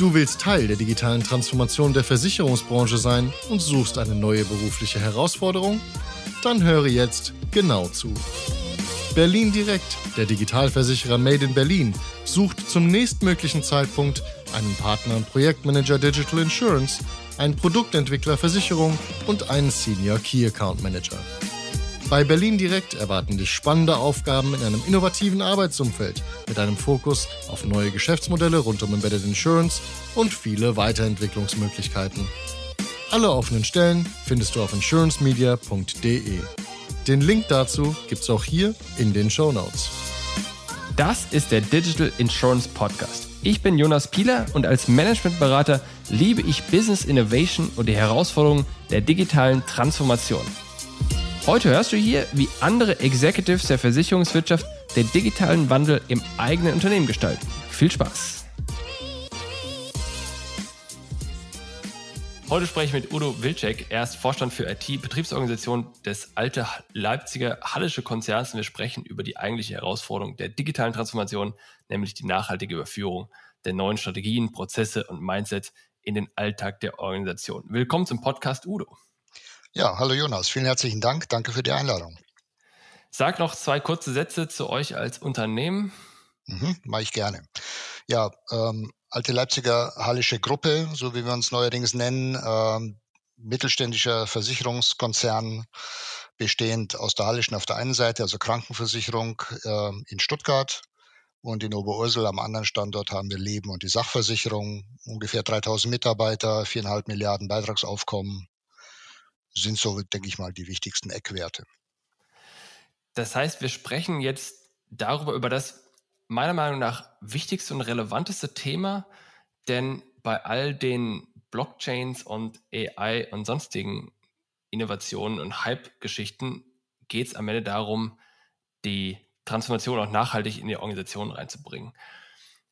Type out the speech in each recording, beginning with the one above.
Du willst Teil der digitalen Transformation der Versicherungsbranche sein und suchst eine neue berufliche Herausforderung? Dann höre jetzt genau zu. Berlin Direkt, der Digitalversicherer Made in Berlin, sucht zum nächstmöglichen Zeitpunkt einen Partner und Projektmanager Digital Insurance, einen Produktentwickler Versicherung und einen Senior Key Account Manager. Bei Berlin Direkt erwarten dich spannende Aufgaben in einem innovativen Arbeitsumfeld mit einem Fokus auf neue Geschäftsmodelle rund um Embedded Insurance und viele Weiterentwicklungsmöglichkeiten. Alle offenen Stellen findest du auf insurancemedia.de. Den Link dazu gibt's auch hier in den Show Notes. Das ist der Digital Insurance Podcast. Ich bin Jonas Pieler und als Managementberater liebe ich Business Innovation und die Herausforderungen der digitalen Transformation. Heute hörst du hier, wie andere Executives der Versicherungswirtschaft den digitalen Wandel im eigenen Unternehmen gestalten. Viel Spaß! Heute spreche ich mit Udo Wilczek. Er ist Vorstand für IT-Betriebsorganisation des Alte Leipziger Hallische Konzerns. Und wir sprechen über die eigentliche Herausforderung der digitalen Transformation, nämlich die nachhaltige Überführung der neuen Strategien, Prozesse und Mindset in den Alltag der Organisation. Willkommen zum Podcast Udo. Ja, hallo Jonas, vielen herzlichen Dank. Danke für die Einladung. Sag noch zwei kurze Sätze zu euch als Unternehmen. Mhm, mache ich gerne. Ja, ähm, alte Leipziger Hallische Gruppe, so wie wir uns neuerdings nennen, ähm, mittelständischer Versicherungskonzern, bestehend aus der Hallischen auf der einen Seite, also Krankenversicherung äh, in Stuttgart und in Oberursel am anderen Standort haben wir Leben und die Sachversicherung, ungefähr 3000 Mitarbeiter, viereinhalb Milliarden Beitragsaufkommen, sind so, denke ich mal, die wichtigsten Eckwerte. Das heißt, wir sprechen jetzt darüber, über das meiner Meinung nach wichtigste und relevanteste Thema, denn bei all den Blockchains und AI und sonstigen Innovationen und Hype-Geschichten geht es am Ende darum, die Transformation auch nachhaltig in die Organisation reinzubringen.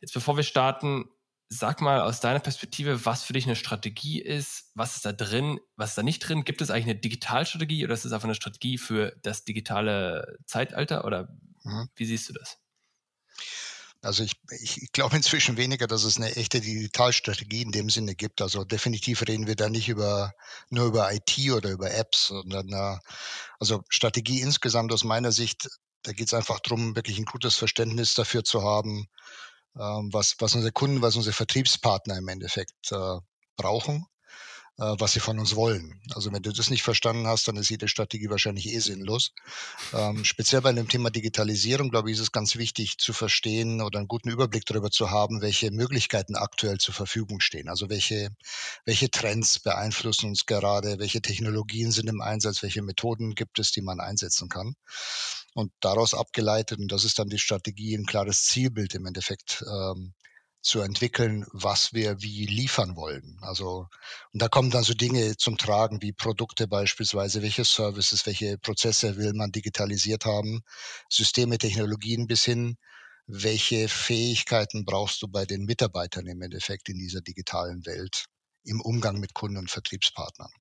Jetzt bevor wir starten, Sag mal aus deiner Perspektive, was für dich eine Strategie ist, was ist da drin, was ist da nicht drin? Gibt es eigentlich eine Digitalstrategie oder ist es einfach eine Strategie für das digitale Zeitalter oder mhm. wie siehst du das? Also ich, ich glaube inzwischen weniger, dass es eine echte Digitalstrategie in dem Sinne gibt. Also definitiv reden wir da nicht über nur über IT oder über Apps, sondern äh, also Strategie insgesamt aus meiner Sicht, da geht es einfach darum, wirklich ein gutes Verständnis dafür zu haben, was, was unsere Kunden, was unsere Vertriebspartner im Endeffekt äh, brauchen, äh, was sie von uns wollen. Also wenn du das nicht verstanden hast, dann ist jede Strategie wahrscheinlich eh sinnlos. Ähm, speziell bei dem Thema Digitalisierung, glaube ich, ist es ganz wichtig zu verstehen oder einen guten Überblick darüber zu haben, welche Möglichkeiten aktuell zur Verfügung stehen. Also welche, welche Trends beeinflussen uns gerade, welche Technologien sind im Einsatz, welche Methoden gibt es, die man einsetzen kann und daraus abgeleitet, und das ist dann die Strategie, ein klares Zielbild im Endeffekt ähm, zu entwickeln, was wir wie liefern wollen. Also, und da kommen dann so Dinge zum Tragen wie Produkte beispielsweise, welche Services, welche Prozesse will man digitalisiert haben, Systeme, Technologien bis hin, welche Fähigkeiten brauchst du bei den Mitarbeitern im Endeffekt in dieser digitalen Welt im Umgang mit Kunden und Vertriebspartnern.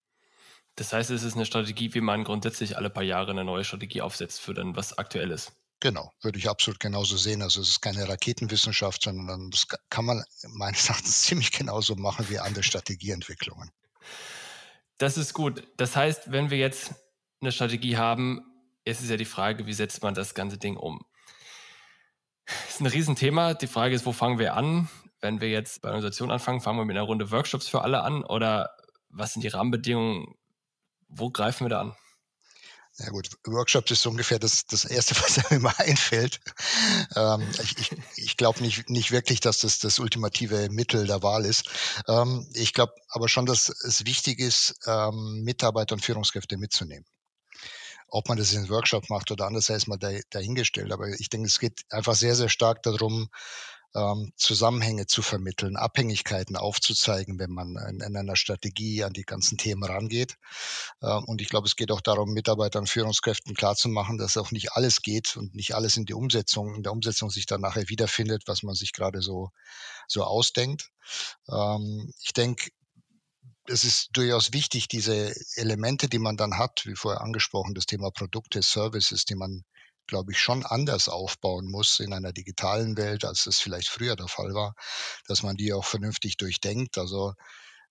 Das heißt, es ist eine Strategie, wie man grundsätzlich alle paar Jahre eine neue Strategie aufsetzt für dann was aktuell ist. Genau, würde ich absolut genauso sehen. Also es ist keine Raketenwissenschaft, sondern das kann man meines Erachtens ziemlich genauso machen wie andere Strategieentwicklungen. Das ist gut. Das heißt, wenn wir jetzt eine Strategie haben, ist es ja die Frage, wie setzt man das ganze Ding um? Das ist ein Riesenthema. Die Frage ist, wo fangen wir an? Wenn wir jetzt bei Organisationen anfangen, fangen wir mit einer Runde Workshops für alle an oder was sind die Rahmenbedingungen? Wo greifen wir da an? Ja gut, Workshops ist so ungefähr das, das Erste, was einem immer einfällt. Ähm, ich ich, ich glaube nicht, nicht wirklich, dass das das ultimative Mittel der Wahl ist. Ähm, ich glaube aber schon, dass es wichtig ist, ähm, Mitarbeiter und Führungskräfte mitzunehmen. Ob man das in einem Workshop macht oder anders, sei es mal dahingestellt. Aber ich denke, es geht einfach sehr, sehr stark darum, ähm, Zusammenhänge zu vermitteln, Abhängigkeiten aufzuzeigen, wenn man in, in einer Strategie an die ganzen Themen rangeht. Ähm, und ich glaube, es geht auch darum, Mitarbeitern, Führungskräften klarzumachen, dass auch nicht alles geht und nicht alles in die Umsetzung, in der Umsetzung sich dann nachher wiederfindet, was man sich gerade so, so ausdenkt. Ähm, ich denke, es ist durchaus wichtig, diese Elemente, die man dann hat, wie vorher angesprochen, das Thema Produkte, Services, die man glaube ich, schon anders aufbauen muss in einer digitalen Welt, als es vielleicht früher der Fall war, dass man die auch vernünftig durchdenkt. Also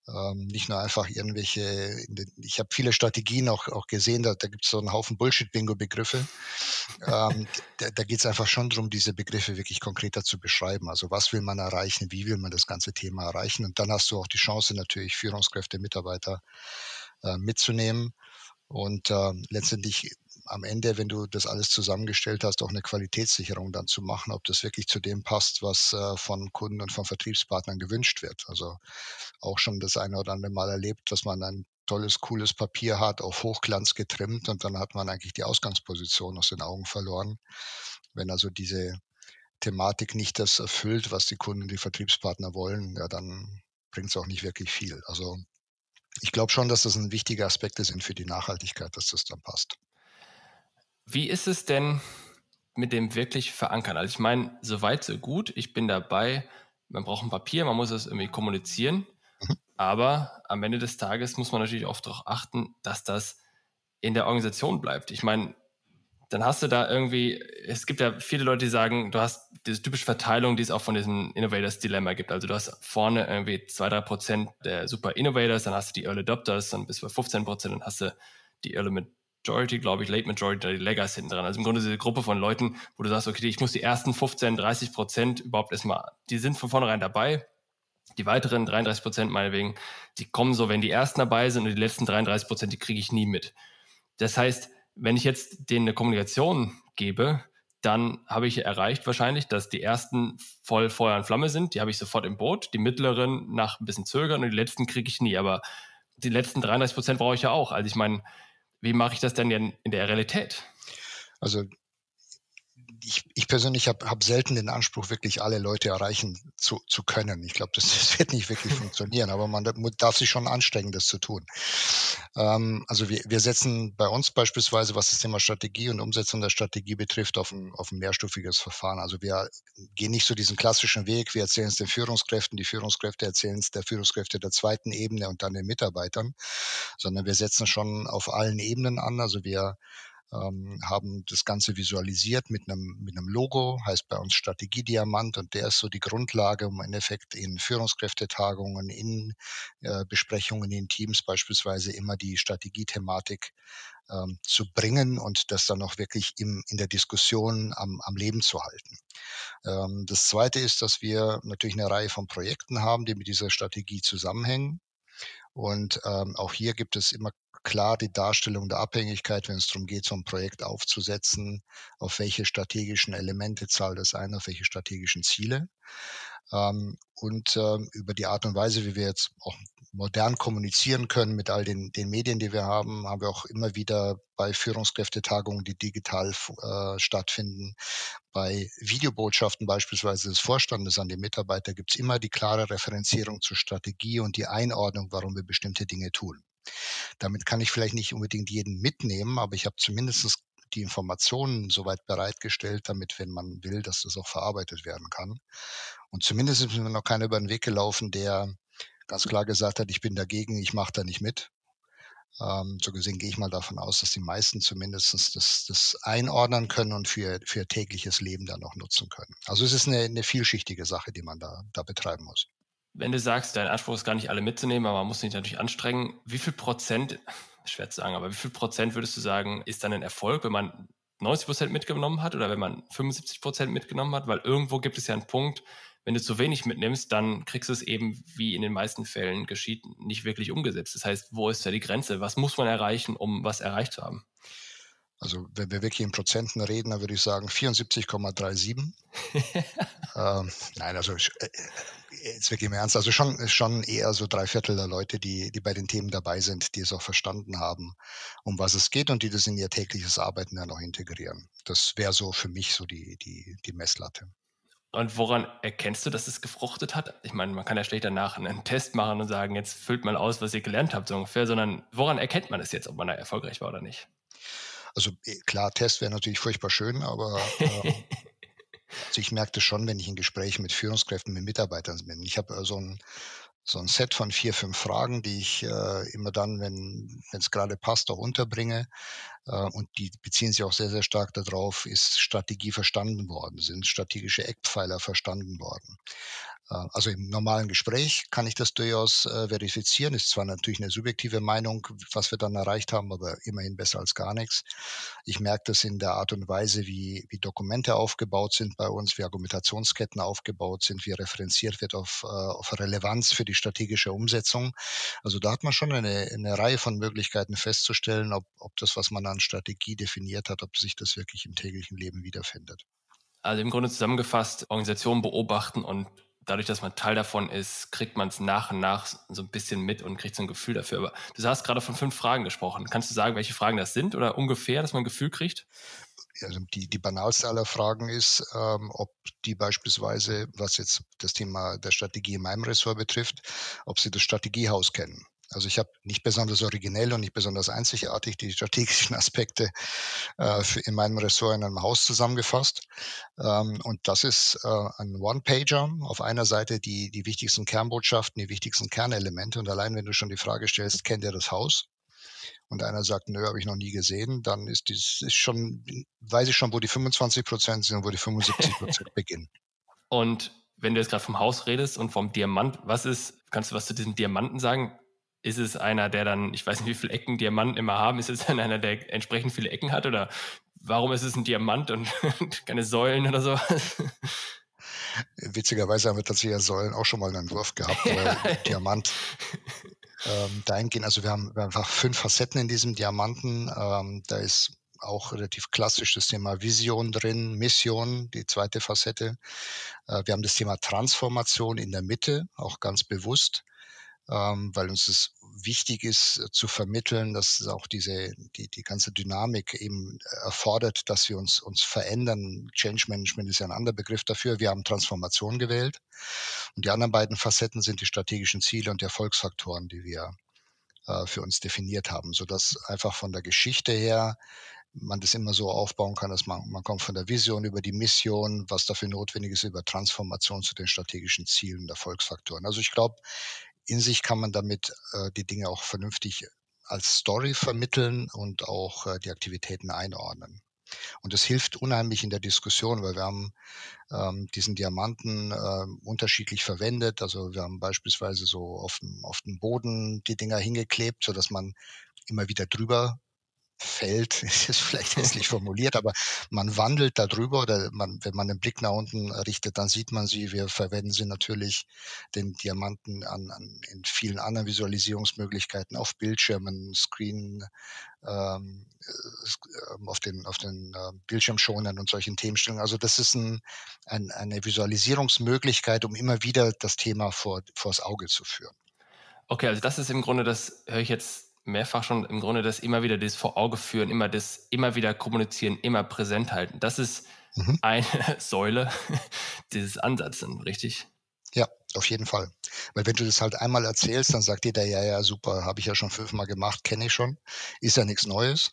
ähm, nicht nur einfach irgendwelche, ich habe viele Strategien auch, auch gesehen, da, da gibt es so einen Haufen Bullshit-Bingo-Begriffe. ähm, da da geht es einfach schon darum, diese Begriffe wirklich konkreter zu beschreiben. Also was will man erreichen, wie will man das ganze Thema erreichen? Und dann hast du auch die Chance, natürlich Führungskräfte, Mitarbeiter äh, mitzunehmen und äh, letztendlich am Ende, wenn du das alles zusammengestellt hast, auch eine Qualitätssicherung dann zu machen, ob das wirklich zu dem passt, was äh, von Kunden und von Vertriebspartnern gewünscht wird. Also auch schon das eine oder andere Mal erlebt, dass man ein tolles, cooles Papier hat, auf Hochglanz getrimmt und dann hat man eigentlich die Ausgangsposition aus den Augen verloren. Wenn also diese Thematik nicht das erfüllt, was die Kunden, die Vertriebspartner wollen, ja, dann bringt es auch nicht wirklich viel. Also ich glaube schon, dass das ein wichtiger Aspekt ist für die Nachhaltigkeit, dass das dann passt. Wie ist es denn mit dem wirklich verankern? Also ich meine, so weit, so gut. Ich bin dabei. Man braucht ein Papier, man muss es irgendwie kommunizieren. Mhm. Aber am Ende des Tages muss man natürlich auch darauf achten, dass das in der Organisation bleibt. Ich meine, dann hast du da irgendwie, es gibt ja viele Leute, die sagen, du hast diese typische Verteilung, die es auch von diesem Innovators Dilemma gibt. Also du hast vorne irgendwie zwei, drei Prozent der Super Innovators, dann hast du die Early Adopters, dann bis bei 15 Prozent, dann hast du die Early Majority, glaube ich, Late Majority, die Laggers hinten dran. Also im Grunde diese Gruppe von Leuten, wo du sagst, okay, ich muss die ersten 15, 30 Prozent überhaupt erstmal, die sind von vornherein dabei. Die weiteren 33 Prozent meinetwegen, die kommen so, wenn die ersten dabei sind und die letzten 33 Prozent, die kriege ich nie mit. Das heißt, wenn ich jetzt denen eine Kommunikation gebe, dann habe ich erreicht wahrscheinlich, dass die ersten voll Feuer und Flamme sind. Die habe ich sofort im Boot. Die mittleren nach ein bisschen zögern und die letzten kriege ich nie. Aber die letzten 33 Prozent brauche ich ja auch. Also ich meine, wie mache ich das denn in der Realität? Also ich, ich persönlich habe hab selten den Anspruch, wirklich alle Leute erreichen zu, zu können. Ich glaube, das, das, wird nicht wirklich funktionieren, aber man darf sich schon anstrengen, das zu tun. Ähm, also wir, wir setzen bei uns beispielsweise, was das Thema Strategie und Umsetzung der Strategie betrifft, auf ein, auf ein mehrstufiges Verfahren. Also wir gehen nicht so diesen klassischen Weg, wir erzählen es den Führungskräften, die Führungskräfte erzählen es der Führungskräfte der zweiten Ebene und dann den Mitarbeitern, sondern wir setzen schon auf allen Ebenen an. Also wir ähm, haben das Ganze visualisiert mit einem, mit einem Logo, heißt bei uns Strategiediamant und der ist so die Grundlage, um im Endeffekt in Führungskräftetagungen, in äh, Besprechungen in Teams beispielsweise immer die Strategiethematik ähm, zu bringen und das dann auch wirklich im, in der Diskussion am, am Leben zu halten. Ähm, das Zweite ist, dass wir natürlich eine Reihe von Projekten haben, die mit dieser Strategie zusammenhängen. Und ähm, auch hier gibt es immer klar die Darstellung der Abhängigkeit, wenn es darum geht, so ein Projekt aufzusetzen, auf welche strategischen Elemente zahlt es ein, auf welche strategischen Ziele. Ähm, und ähm, über die Art und Weise, wie wir jetzt auch modern kommunizieren können mit all den, den Medien, die wir haben, haben wir auch immer wieder bei Führungskräftetagungen, die digital äh, stattfinden, bei Videobotschaften beispielsweise des Vorstandes an die Mitarbeiter gibt es immer die klare Referenzierung zur Strategie und die Einordnung, warum wir bestimmte Dinge tun. Damit kann ich vielleicht nicht unbedingt jeden mitnehmen, aber ich habe zumindest die Informationen soweit bereitgestellt, damit, wenn man will, dass das auch verarbeitet werden kann. Und zumindest ist mir noch keiner über den Weg gelaufen, der ganz klar gesagt hat, ich bin dagegen, ich mache da nicht mit. Ähm, so gesehen gehe ich mal davon aus, dass die meisten zumindest das, das einordnen können und für, für tägliches Leben dann auch nutzen können. Also es ist eine, eine vielschichtige Sache, die man da, da betreiben muss. Wenn du sagst, dein Anspruch ist gar nicht alle mitzunehmen, aber man muss sich natürlich anstrengen, wie viel Prozent, schwer zu sagen, aber wie viel Prozent würdest du sagen, ist dann ein Erfolg, wenn man 90 Prozent mitgenommen hat oder wenn man 75 Prozent mitgenommen hat? Weil irgendwo gibt es ja einen Punkt, wenn du zu wenig mitnimmst, dann kriegst du es eben, wie in den meisten Fällen geschieht, nicht wirklich umgesetzt. Das heißt, wo ist da die Grenze? Was muss man erreichen, um was erreicht zu haben? Also wenn wir wirklich in Prozenten reden, dann würde ich sagen 74,37. ähm, nein, also äh, jetzt wirklich im Ernst, also schon, schon eher so drei Viertel der Leute, die, die bei den Themen dabei sind, die es auch verstanden haben, um was es geht und die das in ihr tägliches Arbeiten dann auch integrieren. Das wäre so für mich so die, die, die Messlatte. Und woran erkennst du, dass es gefruchtet hat? Ich meine, man kann ja schlecht danach einen Test machen und sagen, jetzt füllt mal aus, was ihr gelernt habt, so ungefähr, sondern woran erkennt man es jetzt, ob man da erfolgreich war oder nicht? Also eh, klar, Test wäre natürlich furchtbar schön, aber äh, also ich merke das schon, wenn ich in Gesprächen mit Führungskräften, mit Mitarbeitern bin. Ich habe so ein so ein Set von vier, fünf Fragen, die ich äh, immer dann, wenn es gerade passt, auch unterbringe. Äh, und die beziehen sich auch sehr, sehr stark darauf, ist Strategie verstanden worden, sind strategische Eckpfeiler verstanden worden. Äh, also im normalen Gespräch kann ich das durchaus äh, verifizieren. Ist zwar natürlich eine subjektive Meinung, was wir dann erreicht haben, aber immerhin besser als gar nichts. Ich merke das in der Art und Weise, wie, wie Dokumente aufgebaut sind bei uns, wie Argumentationsketten aufgebaut sind, wie referenziert wird auf, äh, auf Relevanz für die strategische Umsetzung. Also da hat man schon eine, eine Reihe von Möglichkeiten festzustellen, ob, ob das, was man an Strategie definiert hat, ob sich das wirklich im täglichen Leben wiederfindet. Also im Grunde zusammengefasst, Organisationen beobachten und dadurch, dass man Teil davon ist, kriegt man es nach und nach so ein bisschen mit und kriegt so ein Gefühl dafür. Aber du hast gerade von fünf Fragen gesprochen. Kannst du sagen, welche Fragen das sind oder ungefähr, dass man ein Gefühl kriegt? Also die, die banalste aller Fragen ist, ähm, ob die beispielsweise, was jetzt das Thema der Strategie in meinem Ressort betrifft, ob sie das Strategiehaus kennen. Also ich habe nicht besonders originell und nicht besonders einzigartig die strategischen Aspekte äh, in meinem Ressort in einem Haus zusammengefasst. Ähm, und das ist äh, ein One-Pager. Auf einer Seite die, die wichtigsten Kernbotschaften, die wichtigsten Kernelemente. Und allein wenn du schon die Frage stellst, kennt ihr das Haus? Und einer sagt, nö, habe ich noch nie gesehen, dann ist dies ist schon, weiß ich schon, wo die 25 Prozent sind und wo die 75 Prozent beginnen. Und wenn du jetzt gerade vom Haus redest und vom Diamant, was ist, kannst du was zu diesem Diamanten sagen? Ist es einer, der dann, ich weiß nicht, wie viele Ecken Diamanten immer haben, ist es dann einer, der entsprechend viele Ecken hat? Oder warum ist es ein Diamant und keine Säulen oder so? Witzigerweise haben wir tatsächlich Säulen auch schon mal einen Entwurf gehabt, aber Diamant. Ähm, dahingehend, also wir haben, wir haben, einfach fünf Facetten in diesem Diamanten. Ähm, da ist auch relativ klassisch das Thema Vision drin, Mission, die zweite Facette. Äh, wir haben das Thema Transformation in der Mitte, auch ganz bewusst ähm, weil uns es wichtig ist äh, zu vermitteln, dass auch diese, die, die ganze Dynamik eben erfordert, dass wir uns, uns verändern. Change Management ist ja ein anderer Begriff dafür. Wir haben Transformation gewählt. Und die anderen beiden Facetten sind die strategischen Ziele und die Erfolgsfaktoren, die wir äh, für uns definiert haben, sodass einfach von der Geschichte her man das immer so aufbauen kann, dass man, man kommt von der Vision über die Mission, was dafür notwendig ist, über Transformation zu den strategischen Zielen und Erfolgsfaktoren. Also ich glaube, in sich kann man damit äh, die Dinge auch vernünftig als Story vermitteln und auch äh, die Aktivitäten einordnen. Und das hilft unheimlich in der Diskussion, weil wir haben ähm, diesen Diamanten äh, unterschiedlich verwendet. Also wir haben beispielsweise so auf dem, auf dem Boden die Dinger hingeklebt, so dass man immer wieder drüber fällt, ist vielleicht hässlich formuliert, aber man wandelt darüber oder man, wenn man den Blick nach unten richtet, dann sieht man sie. Wir verwenden sie natürlich, den Diamanten, an, an in vielen anderen Visualisierungsmöglichkeiten, auf Bildschirmen, Screen, ähm, äh, auf den, auf den äh, Bildschirmschonern und solchen Themenstellungen. Also das ist ein, ein, eine Visualisierungsmöglichkeit, um immer wieder das Thema vor, vors Auge zu führen. Okay, also das ist im Grunde, das höre ich jetzt mehrfach schon im Grunde das immer wieder das vor Auge führen, immer das immer wieder kommunizieren, immer präsent halten. Das ist mhm. eine Säule dieses Ansatzes, richtig? Ja, auf jeden Fall. Weil wenn du das halt einmal erzählst, dann sagt jeder, ja, ja, super, habe ich ja schon fünfmal gemacht, kenne ich schon, ist ja nichts Neues.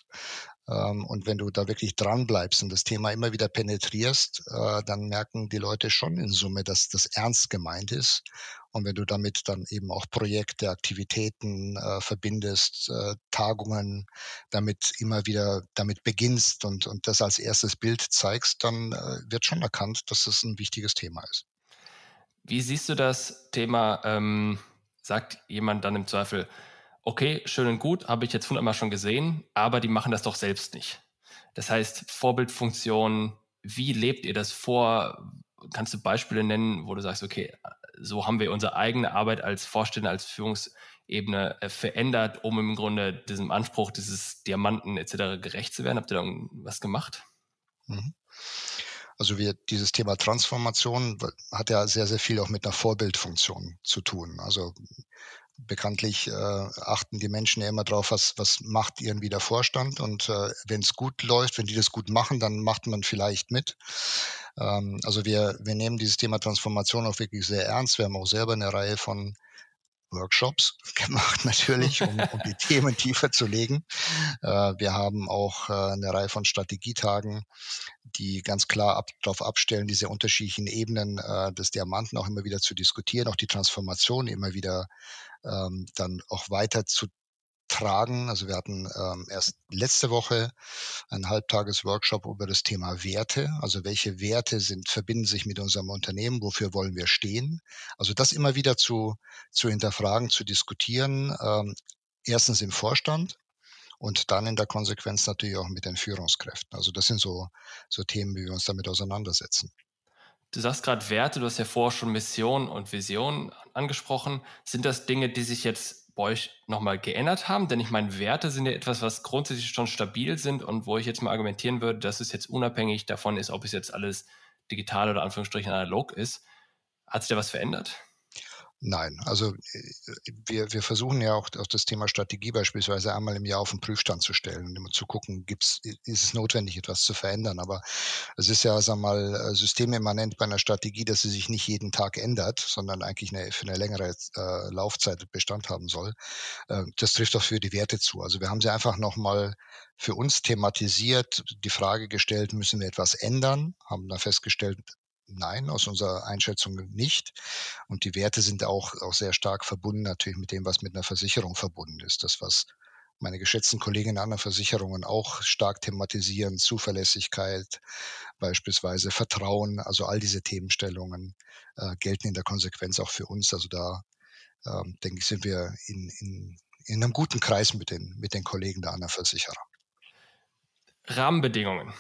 Ähm, und wenn du da wirklich dran bleibst und das Thema immer wieder penetrierst, äh, dann merken die Leute schon in Summe, dass das ernst gemeint ist. Und wenn du damit dann eben auch Projekte, Aktivitäten äh, verbindest, äh, Tagungen, damit immer wieder damit beginnst und, und das als erstes Bild zeigst, dann äh, wird schon erkannt, dass das ein wichtiges Thema ist. Wie siehst du das Thema, ähm, sagt jemand dann im Zweifel, okay, schön und gut, habe ich jetzt hundertmal schon gesehen, aber die machen das doch selbst nicht. Das heißt, Vorbildfunktion, wie lebt ihr das vor? Kannst du Beispiele nennen, wo du sagst, okay, so haben wir unsere eigene Arbeit als Vorstände, als Führungsebene äh, verändert, um im Grunde diesem Anspruch dieses Diamanten etc. gerecht zu werden? Habt ihr da was gemacht? Mhm. Also wir, dieses Thema Transformation hat ja sehr, sehr viel auch mit einer Vorbildfunktion zu tun. Also bekanntlich äh, achten die Menschen ja immer drauf, was, was macht irgendwie der Vorstand. Und äh, wenn es gut läuft, wenn die das gut machen, dann macht man vielleicht mit. Ähm, also wir, wir nehmen dieses Thema Transformation auch wirklich sehr ernst. Wir haben auch selber eine Reihe von Workshops gemacht natürlich, um, um die Themen tiefer zu legen. Äh, wir haben auch äh, eine Reihe von Strategietagen, die ganz klar ab, darauf abstellen, diese unterschiedlichen Ebenen äh, des Diamanten auch immer wieder zu diskutieren, auch die Transformation immer wieder ähm, dann auch weiter zu tragen. Also wir hatten ähm, erst letzte Woche einen Halbtages-Workshop über das Thema Werte. Also welche Werte sind, verbinden sich mit unserem Unternehmen? Wofür wollen wir stehen? Also das immer wieder zu, zu hinterfragen, zu diskutieren. Ähm, erstens im Vorstand, und dann in der Konsequenz natürlich auch mit den Führungskräften. Also das sind so, so Themen, wie wir uns damit auseinandersetzen. Du sagst gerade Werte, du hast ja vorher schon Mission und Vision angesprochen. Sind das Dinge, die sich jetzt bei euch nochmal geändert haben? Denn ich meine, Werte sind ja etwas, was grundsätzlich schon stabil sind und wo ich jetzt mal argumentieren würde, dass es jetzt unabhängig davon ist, ob es jetzt alles digital oder Anführungsstrichen analog ist. Hat sich da was verändert? Nein, also äh, wir, wir versuchen ja auch, auch das Thema Strategie beispielsweise einmal im Jahr auf den Prüfstand zu stellen und immer zu gucken, gibt's, ist es notwendig, etwas zu verändern. Aber es ist ja, sag mal, äh, systemimmanent bei einer Strategie, dass sie sich nicht jeden Tag ändert, sondern eigentlich eine, für eine längere äh, Laufzeit Bestand haben soll. Äh, das trifft auch für die Werte zu. Also wir haben sie einfach nochmal für uns thematisiert, die Frage gestellt, müssen wir etwas ändern, haben dann festgestellt, Nein, aus unserer Einschätzung nicht. Und die Werte sind auch, auch sehr stark verbunden natürlich mit dem, was mit einer Versicherung verbunden ist. Das, was meine geschätzten Kolleginnen in anderen Versicherungen auch stark thematisieren, Zuverlässigkeit, beispielsweise Vertrauen, also all diese Themenstellungen äh, gelten in der Konsequenz auch für uns. Also da ähm, denke ich, sind wir in, in, in einem guten Kreis mit den, mit den Kollegen der anderen Versicherer. Rahmenbedingungen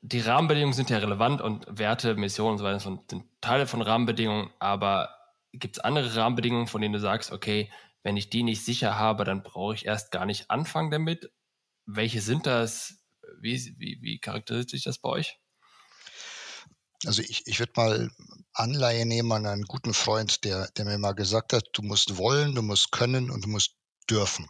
die Rahmenbedingungen sind ja relevant und Werte, Missionen und so weiter sind Teile von Rahmenbedingungen, aber gibt es andere Rahmenbedingungen, von denen du sagst, okay, wenn ich die nicht sicher habe, dann brauche ich erst gar nicht anfangen damit? Welche sind das? Wie, wie, wie charakterisiert sich das bei euch? Also ich, ich würde mal Anleihe nehmen an einen guten Freund, der, der mir mal gesagt hat, du musst wollen, du musst können und du musst dürfen.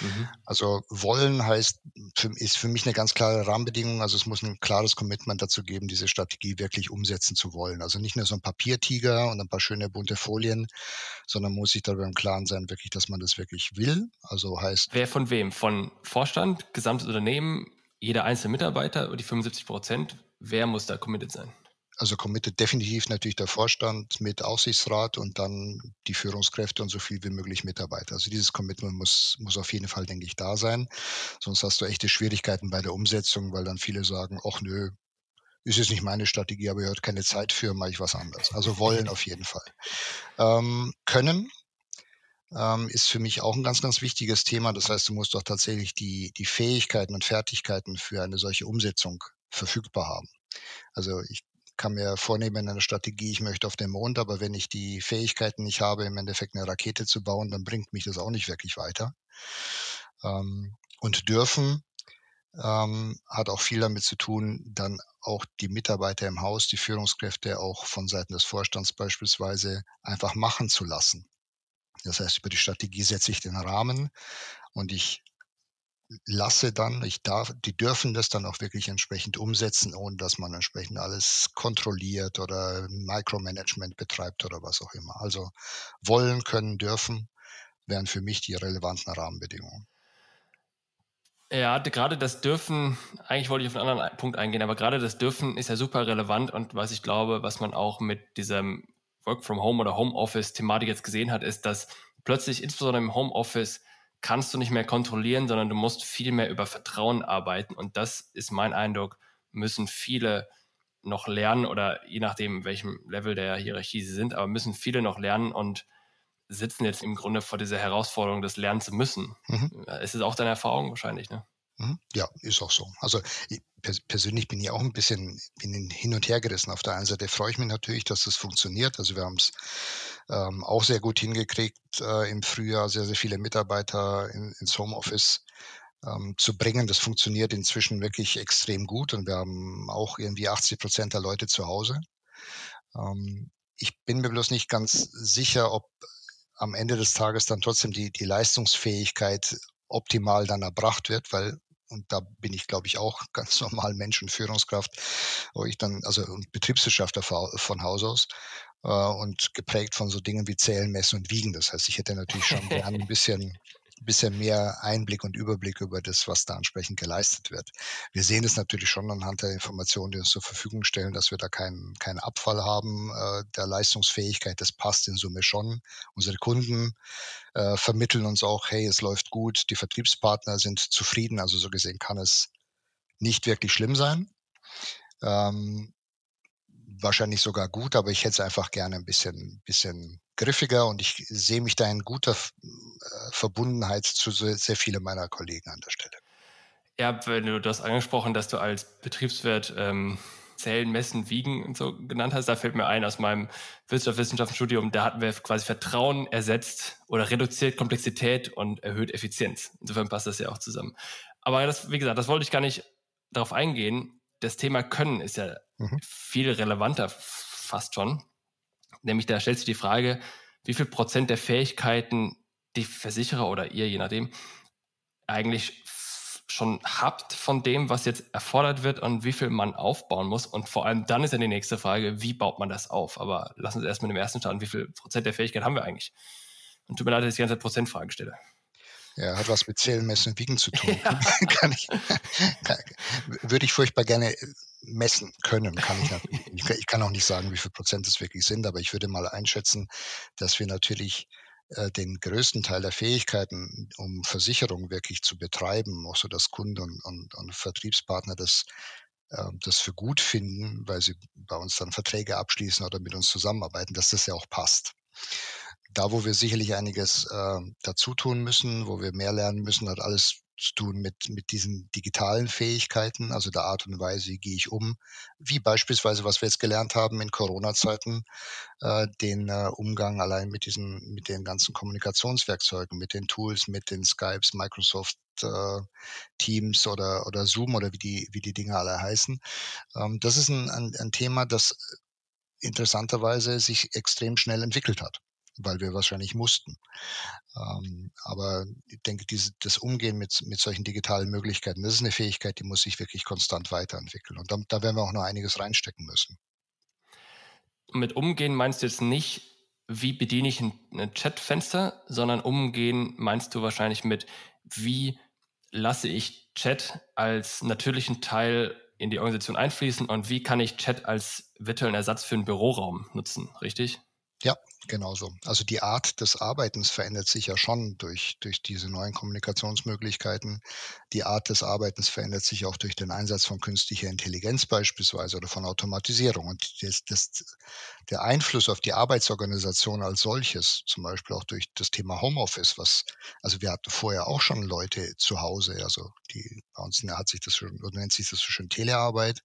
Mhm. Also wollen heißt, für, ist für mich eine ganz klare Rahmenbedingung. Also es muss ein klares Commitment dazu geben, diese Strategie wirklich umsetzen zu wollen. Also nicht nur so ein Papiertiger und ein paar schöne bunte Folien, sondern muss sich darüber im Klaren sein, wirklich, dass man das wirklich will. Also heißt. Wer von wem? Von Vorstand, gesamtes Unternehmen, jeder einzelne Mitarbeiter, die 75 Prozent? Wer muss da committed sein? Also committed definitiv natürlich der Vorstand mit Aussichtsrat und dann die Führungskräfte und so viel wie möglich Mitarbeiter. Also dieses Commitment muss, muss auf jeden Fall, denke ich, da sein. Sonst hast du echte Schwierigkeiten bei der Umsetzung, weil dann viele sagen, ach nö, ist jetzt nicht meine Strategie, aber ihr habt keine Zeit für, mache ich was anderes. Also wollen auf jeden Fall. Ähm, können ähm, ist für mich auch ein ganz, ganz wichtiges Thema. Das heißt, du musst doch tatsächlich die, die Fähigkeiten und Fertigkeiten für eine solche Umsetzung verfügbar haben. Also ich kann mir vornehmen in einer Strategie, ich möchte auf den Mond, aber wenn ich die Fähigkeiten nicht habe, im Endeffekt eine Rakete zu bauen, dann bringt mich das auch nicht wirklich weiter. Ähm, und dürfen ähm, hat auch viel damit zu tun, dann auch die Mitarbeiter im Haus, die Führungskräfte auch von Seiten des Vorstands beispielsweise einfach machen zu lassen. Das heißt, über die Strategie setze ich den Rahmen und ich lasse dann, ich darf, die dürfen das dann auch wirklich entsprechend umsetzen, ohne dass man entsprechend alles kontrolliert oder Micromanagement betreibt oder was auch immer. Also wollen, können, dürfen wären für mich die relevanten Rahmenbedingungen. Ja, gerade das Dürfen, eigentlich wollte ich auf einen anderen Punkt eingehen, aber gerade das Dürfen ist ja super relevant und was ich glaube, was man auch mit diesem Work from Home oder Homeoffice Thematik jetzt gesehen hat, ist, dass plötzlich insbesondere im Homeoffice kannst du nicht mehr kontrollieren, sondern du musst viel mehr über Vertrauen arbeiten. Und das ist mein Eindruck, müssen viele noch lernen oder je nachdem, welchem Level der Hierarchie sie sind, aber müssen viele noch lernen und sitzen jetzt im Grunde vor dieser Herausforderung, das lernen zu müssen. Mhm. Ist es auch deine Erfahrung wahrscheinlich, ne? Mhm. Ja, ist auch so. Also ich, persönlich bin ich auch ein bisschen bin hin und her gerissen. Auf der einen Seite freue ich mich natürlich, dass das funktioniert. Also wir haben es ähm, auch sehr gut hingekriegt, äh, im Frühjahr sehr, sehr viele Mitarbeiter in, ins Homeoffice ähm, zu bringen. Das funktioniert inzwischen wirklich extrem gut und wir haben auch irgendwie 80 Prozent der Leute zu Hause. Ähm, ich bin mir bloß nicht ganz sicher, ob am Ende des Tages dann trotzdem die, die Leistungsfähigkeit optimal dann erbracht wird, weil und da bin ich, glaube ich, auch ganz normal Mensch und Führungskraft, wo ich dann, also Betriebswirtschaftler von Haus aus äh, und geprägt von so Dingen wie Zählen, Messen und Wiegen. Das heißt, ich hätte natürlich schon gerne ein bisschen bisschen mehr Einblick und Überblick über das, was da entsprechend geleistet wird. Wir sehen es natürlich schon anhand der Informationen, die uns zur Verfügung stellen, dass wir da keinen keinen Abfall haben äh, der Leistungsfähigkeit. Das passt in Summe schon. Unsere Kunden äh, vermitteln uns auch, hey, es läuft gut, die Vertriebspartner sind zufrieden. Also so gesehen kann es nicht wirklich schlimm sein. Ähm, wahrscheinlich sogar gut, aber ich hätte es einfach gerne ein bisschen, bisschen griffiger und ich sehe mich da in guter äh, Verbundenheit zu sehr, sehr vielen meiner Kollegen an der Stelle. Ja, wenn du das angesprochen, dass du als Betriebswirt ähm, Zählen, Messen, Wiegen und so genannt hast, da fällt mir ein aus meinem Wirtschaftswissenschaftsstudium, da hatten wir quasi Vertrauen ersetzt oder reduziert Komplexität und erhöht Effizienz. Insofern passt das ja auch zusammen. Aber das, wie gesagt, das wollte ich gar nicht darauf eingehen. Das Thema Können ist ja mhm. viel relevanter fast schon. Nämlich da stellt sich die Frage, wie viel Prozent der Fähigkeiten die Versicherer oder ihr, je nachdem, eigentlich schon habt von dem, was jetzt erfordert wird und wie viel man aufbauen muss. Und vor allem dann ist ja die nächste Frage, wie baut man das auf? Aber lassen Sie erst mit dem ersten starten, wie viel Prozent der Fähigkeit haben wir eigentlich? Und tut mir leid, dass ich die ganze Zeit Prozentfragen stelle. Ja, hat was mit Zählen, Messen, Wiegen zu tun. Ja. kann ich, kann, würde ich furchtbar gerne messen können, kann ich natürlich. Ich, kann auch nicht sagen, wie viel Prozent es wirklich sind, aber ich würde mal einschätzen, dass wir natürlich äh, den größten Teil der Fähigkeiten, um Versicherungen wirklich zu betreiben, auch so dass Kunden und, und, und Vertriebspartner das, äh, das für gut finden, weil sie bei uns dann Verträge abschließen oder mit uns zusammenarbeiten, dass das ja auch passt. Da, wo wir sicherlich einiges äh, dazu tun müssen, wo wir mehr lernen müssen, hat alles zu tun mit, mit diesen digitalen Fähigkeiten, also der Art und Weise, wie gehe ich um, wie beispielsweise, was wir jetzt gelernt haben in Corona-Zeiten, äh, den äh, Umgang allein mit diesen, mit den ganzen Kommunikationswerkzeugen, mit den Tools, mit den Skypes, Microsoft äh, Teams oder, oder Zoom oder wie die, wie die Dinge alle heißen. Ähm, das ist ein, ein, ein Thema, das interessanterweise sich extrem schnell entwickelt hat weil wir wahrscheinlich mussten. Ähm, aber ich denke, diese, das Umgehen mit, mit solchen digitalen Möglichkeiten, das ist eine Fähigkeit, die muss sich wirklich konstant weiterentwickeln. Und da, da werden wir auch noch einiges reinstecken müssen. Mit Umgehen meinst du jetzt nicht, wie bediene ich ein, ein Chatfenster, sondern Umgehen meinst du wahrscheinlich mit, wie lasse ich Chat als natürlichen Teil in die Organisation einfließen und wie kann ich Chat als virtuellen Ersatz für einen Büroraum nutzen, richtig? Ja, genauso. Also die Art des Arbeitens verändert sich ja schon durch, durch diese neuen Kommunikationsmöglichkeiten. Die Art des Arbeitens verändert sich auch durch den Einsatz von künstlicher Intelligenz beispielsweise oder von Automatisierung. Und das, das, der Einfluss auf die Arbeitsorganisation als solches, zum Beispiel auch durch das Thema Homeoffice, was, also wir hatten vorher auch schon Leute zu Hause, also die, bei uns hat sich das schon, nennt sich das so schön Telearbeit.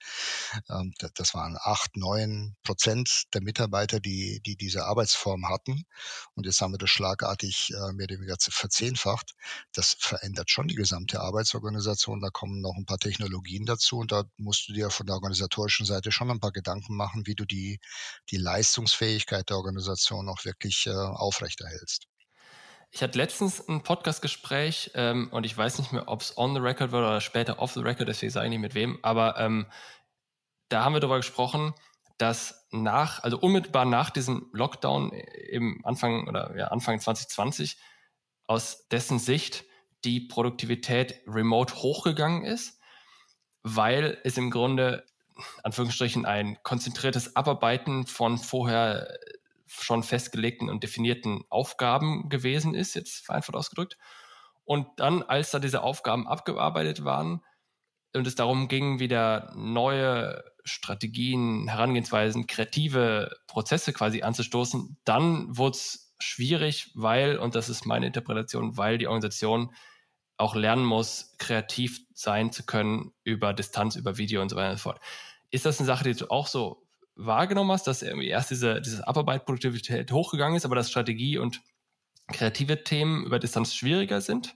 Ähm, das waren acht, neun Prozent der Mitarbeiter, die, die diese Arbeitsform hatten. Und jetzt haben wir das schlagartig äh, mehr oder weniger verzehnfacht. Das verändert schon die gesamte Arbeitsorganisation. Da kommen noch ein paar Technologien dazu und da musst du dir von der organisatorischen Seite schon ein paar Gedanken machen, wie du die, die Leistungsfähigkeit der Organisation auch wirklich äh, aufrechterhältst. Ich hatte letztens ein Podcastgespräch ähm, und ich weiß nicht mehr, ob es on the record war oder später off the record, deswegen sage ich nicht mit wem, aber ähm, da haben wir darüber gesprochen, dass nach, also unmittelbar nach diesem Lockdown im Anfang oder ja, Anfang 2020 aus dessen Sicht die Produktivität remote hochgegangen ist, weil es im Grunde Anführungsstrichen ein konzentriertes Abarbeiten von vorher schon festgelegten und definierten Aufgaben gewesen ist, jetzt vereinfacht ausgedrückt. Und dann, als da diese Aufgaben abgearbeitet waren und es darum ging, wieder neue Strategien, Herangehensweisen, kreative Prozesse quasi anzustoßen, dann wurde es schwierig, weil, und das ist meine Interpretation, weil die Organisation auch lernen muss, kreativ sein zu können über Distanz, über Video und so weiter und so fort. Ist das eine Sache, die du auch so wahrgenommen hast, dass irgendwie erst diese, diese Abarbeit-Produktivität hochgegangen ist, aber dass Strategie und kreative Themen über Distanz schwieriger sind?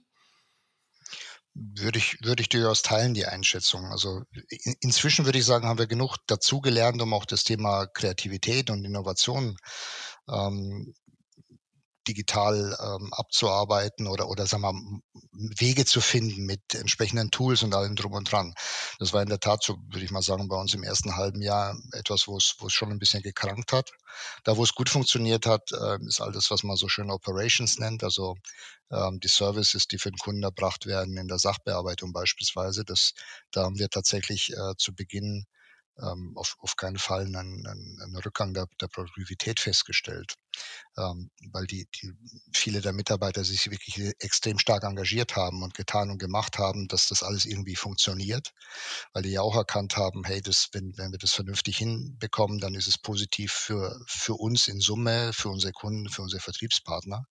Würde ich, würde ich durchaus teilen, die Einschätzung. Also in, inzwischen würde ich sagen, haben wir genug dazugelernt, um auch das Thema Kreativität und Innovation ähm, digital ähm, abzuarbeiten oder, oder sagen wir, Wege zu finden mit entsprechenden Tools und allem drum und dran. Das war in der Tat so, würde ich mal sagen, bei uns im ersten halben Jahr etwas, wo es, wo es schon ein bisschen gekrankt hat. Da, wo es gut funktioniert hat, äh, ist all das, was man so schön Operations nennt, also ähm, die Services, die für den Kunden erbracht werden in der Sachbearbeitung beispielsweise. Das, da haben wir tatsächlich äh, zu Beginn ähm, auf, auf keinen Fall einen, einen, einen Rückgang der, der Produktivität festgestellt, ähm, weil die, die viele der Mitarbeiter sich wirklich extrem stark engagiert haben und getan und gemacht haben, dass das alles irgendwie funktioniert, weil die ja auch erkannt haben, hey, das, wenn, wenn wir das vernünftig hinbekommen, dann ist es positiv für, für uns in Summe, für unsere Kunden, für unsere Vertriebspartner.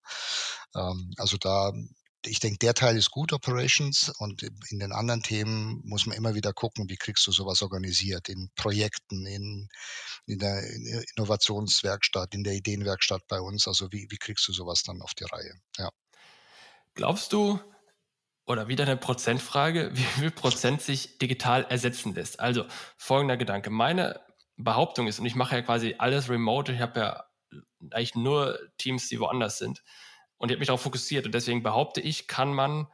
Ähm, also da ich denke, der Teil ist gut, Operations, und in den anderen Themen muss man immer wieder gucken, wie kriegst du sowas organisiert, in Projekten, in, in der Innovationswerkstatt, in der Ideenwerkstatt bei uns, also wie, wie kriegst du sowas dann auf die Reihe, ja. Glaubst du, oder wieder eine Prozentfrage, wie viel Prozent sich digital ersetzen lässt? Also folgender Gedanke. Meine Behauptung ist, und ich mache ja quasi alles remote, ich habe ja eigentlich nur Teams, die woanders sind. Und ich habe mich darauf fokussiert. Und deswegen behaupte ich, kann man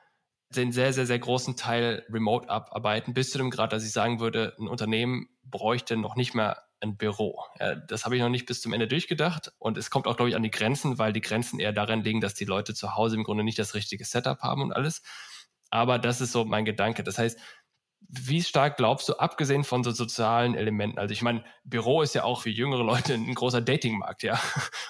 den sehr, sehr, sehr großen Teil remote abarbeiten, bis zu dem Grad, dass ich sagen würde, ein Unternehmen bräuchte noch nicht mehr ein Büro. Das habe ich noch nicht bis zum Ende durchgedacht. Und es kommt auch, glaube ich, an die Grenzen, weil die Grenzen eher daran liegen, dass die Leute zu Hause im Grunde nicht das richtige Setup haben und alles. Aber das ist so mein Gedanke. Das heißt, wie stark glaubst du, abgesehen von so sozialen Elementen, also ich meine, Büro ist ja auch für jüngere Leute ein großer Datingmarkt, ja.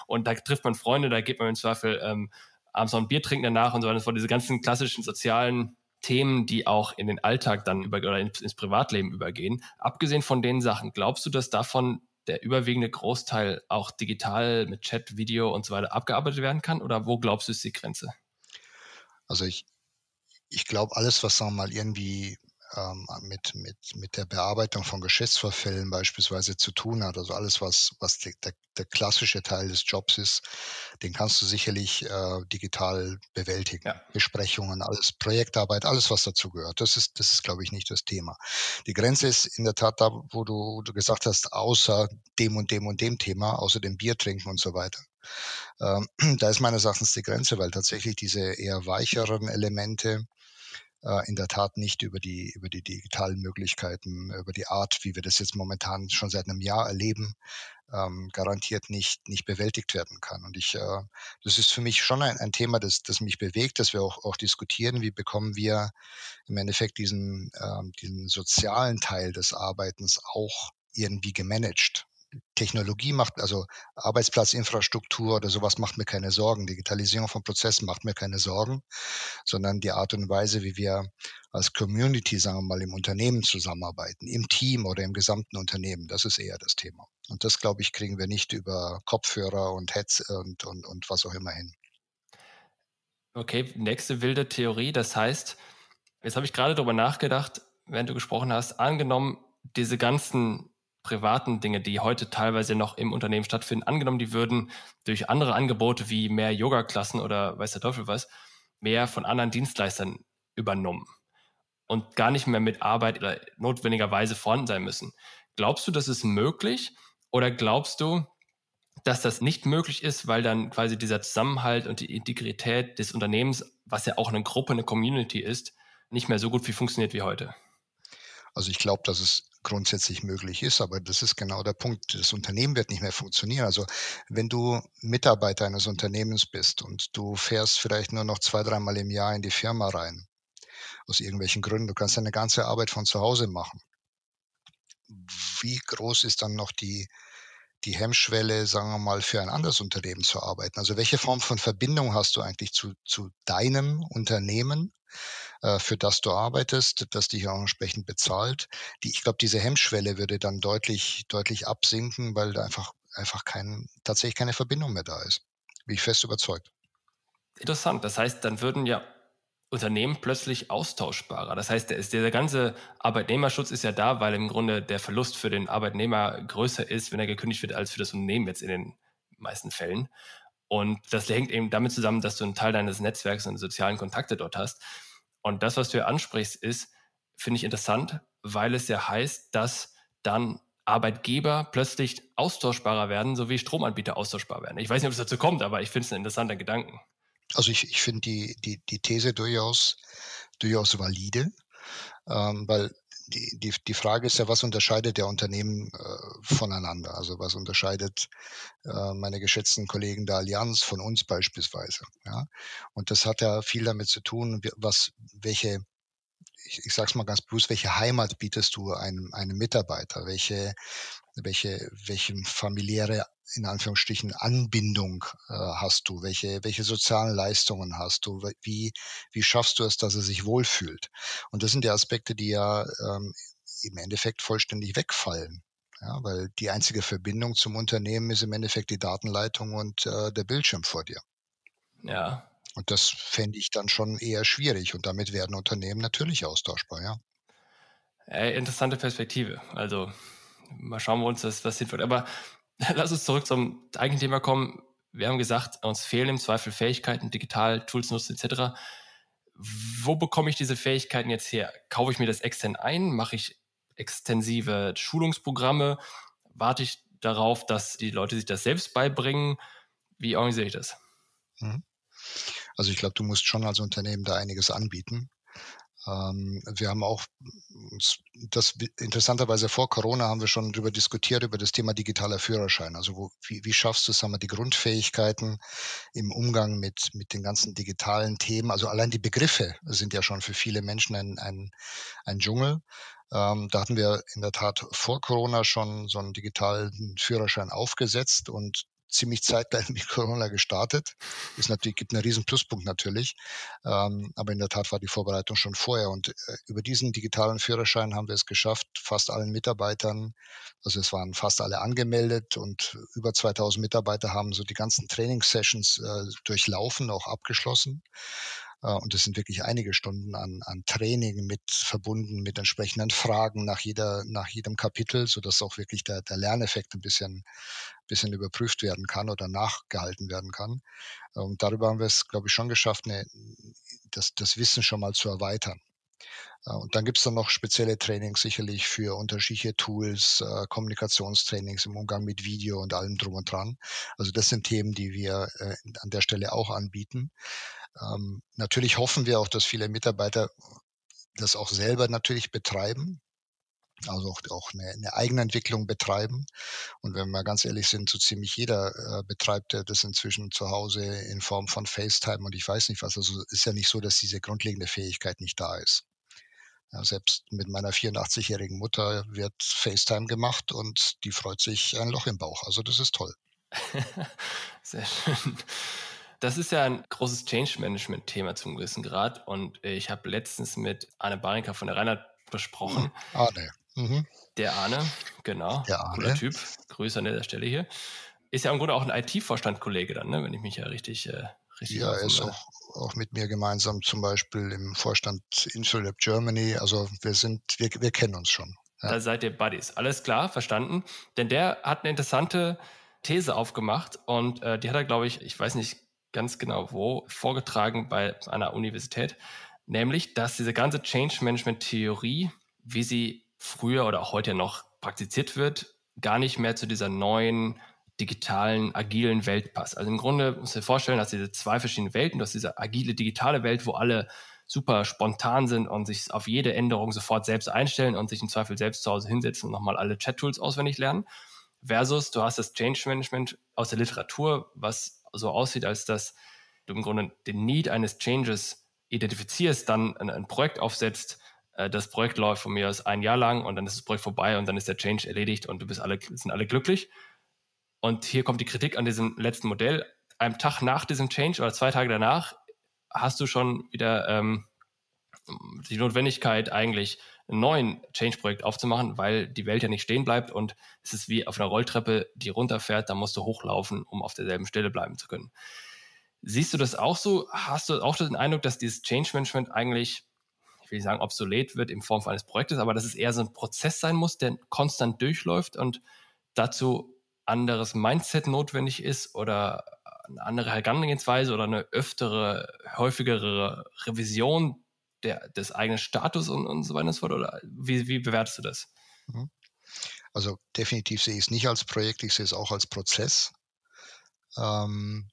Und da trifft man Freunde, da geht man im Zweifel ähm, abends noch ein Bier trinken danach und so weiter. Das waren diese ganzen klassischen sozialen Themen, die auch in den Alltag dann über oder ins Privatleben übergehen. Abgesehen von den Sachen, glaubst du, dass davon der überwiegende Großteil auch digital mit Chat, Video und so weiter abgearbeitet werden kann? Oder wo glaubst du, ist die Grenze? Also ich, ich glaube, alles, was sagen wir mal irgendwie ähm, mit, mit, mit der Bearbeitung von Geschäftsvorfällen beispielsweise zu tun hat. Also alles, was, was der, der klassische Teil des Jobs ist, den kannst du sicherlich äh, digital bewältigen. Ja. Besprechungen, alles, Projektarbeit, alles, was dazu gehört. Das ist, das ist, glaube ich, nicht das Thema. Die Grenze ist in der Tat da, wo du, du gesagt hast, außer dem und dem und dem Thema, außer dem Bier trinken und so weiter. Ähm, da ist meines Erachtens die Grenze, weil tatsächlich diese eher weicheren Elemente, äh, in der Tat nicht über die, über die digitalen Möglichkeiten, über die Art, wie wir das jetzt momentan schon seit einem Jahr erleben, ähm, garantiert nicht, nicht bewältigt werden kann. Und ich, äh, das ist für mich schon ein, ein Thema, das, das mich bewegt, dass wir auch, auch diskutieren, wie bekommen wir im Endeffekt diesen, ähm, diesen sozialen Teil des Arbeitens auch irgendwie gemanagt. Technologie macht, also Arbeitsplatzinfrastruktur oder sowas macht mir keine Sorgen. Digitalisierung von Prozessen macht mir keine Sorgen, sondern die Art und Weise, wie wir als Community, sagen wir mal, im Unternehmen zusammenarbeiten, im Team oder im gesamten Unternehmen, das ist eher das Thema. Und das, glaube ich, kriegen wir nicht über Kopfhörer und Heads und, und, und was auch immer hin. Okay, nächste wilde Theorie. Das heißt, jetzt habe ich gerade darüber nachgedacht, während du gesprochen hast, angenommen, diese ganzen privaten Dinge, die heute teilweise noch im Unternehmen stattfinden, angenommen, die würden durch andere Angebote wie mehr Yoga-Klassen oder weiß der Teufel was, mehr von anderen Dienstleistern übernommen und gar nicht mehr mit Arbeit oder notwendigerweise vorhanden sein müssen. Glaubst du, das ist möglich oder glaubst du, dass das nicht möglich ist, weil dann quasi dieser Zusammenhalt und die Integrität des Unternehmens, was ja auch eine Gruppe, eine Community ist, nicht mehr so gut wie funktioniert wie heute? Also ich glaube, dass es grundsätzlich möglich ist, aber das ist genau der Punkt. Das Unternehmen wird nicht mehr funktionieren. Also wenn du Mitarbeiter eines Unternehmens bist und du fährst vielleicht nur noch zwei, dreimal im Jahr in die Firma rein, aus irgendwelchen Gründen, du kannst deine ganze Arbeit von zu Hause machen. Wie groß ist dann noch die, die Hemmschwelle, sagen wir mal, für ein anderes Unternehmen zu arbeiten? Also welche Form von Verbindung hast du eigentlich zu, zu deinem Unternehmen? Äh, für das du arbeitest, das dich auch entsprechend bezahlt. Die, ich glaube, diese Hemmschwelle würde dann deutlich, deutlich absinken, weil da einfach, einfach kein, tatsächlich keine Verbindung mehr da ist. Bin ich fest überzeugt. Interessant. Das heißt, dann würden ja Unternehmen plötzlich austauschbarer. Das heißt, der, der ganze Arbeitnehmerschutz ist ja da, weil im Grunde der Verlust für den Arbeitnehmer größer ist, wenn er gekündigt wird, als für das Unternehmen jetzt in den meisten Fällen. Und das hängt eben damit zusammen, dass du einen Teil deines Netzwerks und sozialen Kontakte dort hast. Und das, was du hier ansprichst, ist, finde ich interessant, weil es ja heißt, dass dann Arbeitgeber plötzlich austauschbarer werden, so wie Stromanbieter austauschbar werden. Ich weiß nicht, ob es dazu kommt, aber ich finde es ein interessanter Gedanken. Also ich, ich finde die, die, die These durchaus, durchaus valide, ähm, weil die, die, die Frage ist ja, was unterscheidet der Unternehmen äh, voneinander? Also was unterscheidet äh, meine geschätzten Kollegen der Allianz von uns beispielsweise? Ja? Und das hat ja viel damit zu tun, was, welche ich, ich sage es mal ganz bloß, welche Heimat bietest du einem, einem Mitarbeiter? Welche, welche, welche familiäre, in Anführungsstrichen, Anbindung äh, hast du? Welche, welche sozialen Leistungen hast du? Wie, wie schaffst du es, dass er sich wohlfühlt? Und das sind die Aspekte, die ja ähm, im Endeffekt vollständig wegfallen. Ja, weil die einzige Verbindung zum Unternehmen ist im Endeffekt die Datenleitung und äh, der Bildschirm vor dir. Ja, und das fände ich dann schon eher schwierig. Und damit werden Unternehmen natürlich austauschbar, ja. Äh, interessante Perspektive. Also mal schauen wir uns das, was hinführt. Aber lass uns zurück zum eigentlichen Thema kommen. Wir haben gesagt, uns fehlen im Zweifel Fähigkeiten, digital, Tools nutzen etc. Wo bekomme ich diese Fähigkeiten jetzt her? Kaufe ich mir das extern ein? Mache ich extensive Schulungsprogramme? Warte ich darauf, dass die Leute sich das selbst beibringen? Wie organisiere ich das? Mhm. Also ich glaube, du musst schon als Unternehmen da einiges anbieten. Ähm, wir haben auch das interessanterweise vor Corona haben wir schon darüber diskutiert über das Thema digitaler Führerschein. Also wo, wie, wie schaffst du sagen wir, die Grundfähigkeiten im Umgang mit mit den ganzen digitalen Themen? Also allein die Begriffe sind ja schon für viele Menschen ein ein, ein Dschungel. Ähm, da hatten wir in der Tat vor Corona schon so einen digitalen Führerschein aufgesetzt und ziemlich zeitgleich mit Corona gestartet. Ist natürlich, gibt einen riesen Pluspunkt natürlich. Ähm, aber in der Tat war die Vorbereitung schon vorher. Und äh, über diesen digitalen Führerschein haben wir es geschafft, fast allen Mitarbeitern, also es waren fast alle angemeldet und über 2000 Mitarbeiter haben so die ganzen Trainingssessions äh, durchlaufen, auch abgeschlossen. Äh, und es sind wirklich einige Stunden an, an Training mit verbunden mit entsprechenden Fragen nach jeder, nach jedem Kapitel, so dass auch wirklich der, der Lerneffekt ein bisschen, bisschen überprüft werden kann oder nachgehalten werden kann. Und darüber haben wir es, glaube ich, schon geschafft, eine, das, das Wissen schon mal zu erweitern. Äh, und dann gibt es dann noch spezielle Trainings sicherlich für unterschiedliche Tools, äh, Kommunikationstrainings im Umgang mit Video und allem drum und dran. Also das sind Themen, die wir äh, an der Stelle auch anbieten. Ähm, natürlich hoffen wir auch, dass viele Mitarbeiter das auch selber natürlich betreiben, also auch, auch eine, eine Eigenentwicklung betreiben. Und wenn wir ganz ehrlich sind, so ziemlich jeder äh, betreibt das inzwischen zu Hause in Form von FaceTime und ich weiß nicht was. Also ist ja nicht so, dass diese grundlegende Fähigkeit nicht da ist. Ja, selbst mit meiner 84-jährigen Mutter wird FaceTime gemacht und die freut sich ein Loch im Bauch. Also das ist toll. Sehr schön. Das ist ja ein großes Change-Management-Thema zum gewissen Grad. Und ich habe letztens mit Arne Barinka von der Reinhard besprochen. Arne. Mhm. Der Arne, genau. Der Arne. Cooler Typ. Grüße an der Stelle hier. Ist ja im Grunde auch ein IT-Vorstand-Kollege dann, ne? wenn ich mich ja richtig, äh, richtig Ja, er ist auch, auch mit mir gemeinsam zum Beispiel im Vorstand Insulab Germany. Also wir sind, wir, wir kennen uns schon. Ja. Da seid ihr Buddies. Alles klar, verstanden. Denn der hat eine interessante These aufgemacht und äh, die hat er, glaube ich, ich weiß nicht ganz genau wo, vorgetragen bei einer Universität, nämlich, dass diese ganze Change Management Theorie, wie sie früher oder auch heute noch praktiziert wird, gar nicht mehr zu dieser neuen digitalen, agilen Welt passt. Also im Grunde muss man sich vorstellen, dass diese zwei verschiedene Welten, dass diese agile, digitale Welt, wo alle super spontan sind und sich auf jede Änderung sofort selbst einstellen und sich im Zweifel selbst zu Hause hinsetzen und nochmal alle Chat-Tools auswendig lernen, versus du hast das Change Management aus der Literatur, was so aussieht, als dass du im Grunde den Need eines Changes identifizierst, dann ein, ein Projekt aufsetzt, das Projekt läuft von mir aus ein Jahr lang und dann ist das Projekt vorbei und dann ist der Change erledigt und du bist alle, sind alle glücklich. Und hier kommt die Kritik an diesem letzten Modell. Einem Tag nach diesem Change oder zwei Tage danach hast du schon wieder ähm, die Notwendigkeit, eigentlich einen neuen Change-Projekt aufzumachen, weil die Welt ja nicht stehen bleibt und es ist wie auf einer Rolltreppe, die runterfährt, da musst du hochlaufen, um auf derselben Stelle bleiben zu können. Siehst du das auch so? Hast du auch den Eindruck, dass dieses Change-Management eigentlich, ich will nicht sagen, obsolet wird in Form eines Projektes, aber dass es eher so ein Prozess sein muss, der konstant durchläuft und dazu anderes Mindset notwendig ist oder eine andere Herangehensweise oder eine öftere, häufigere Revision der, des eigenen Status und, und so weiter und so fort? Oder wie, wie bewertest du das? Mhm. Also definitiv sehe ich es nicht als Projekt, ich sehe es auch als Prozess. Ähm,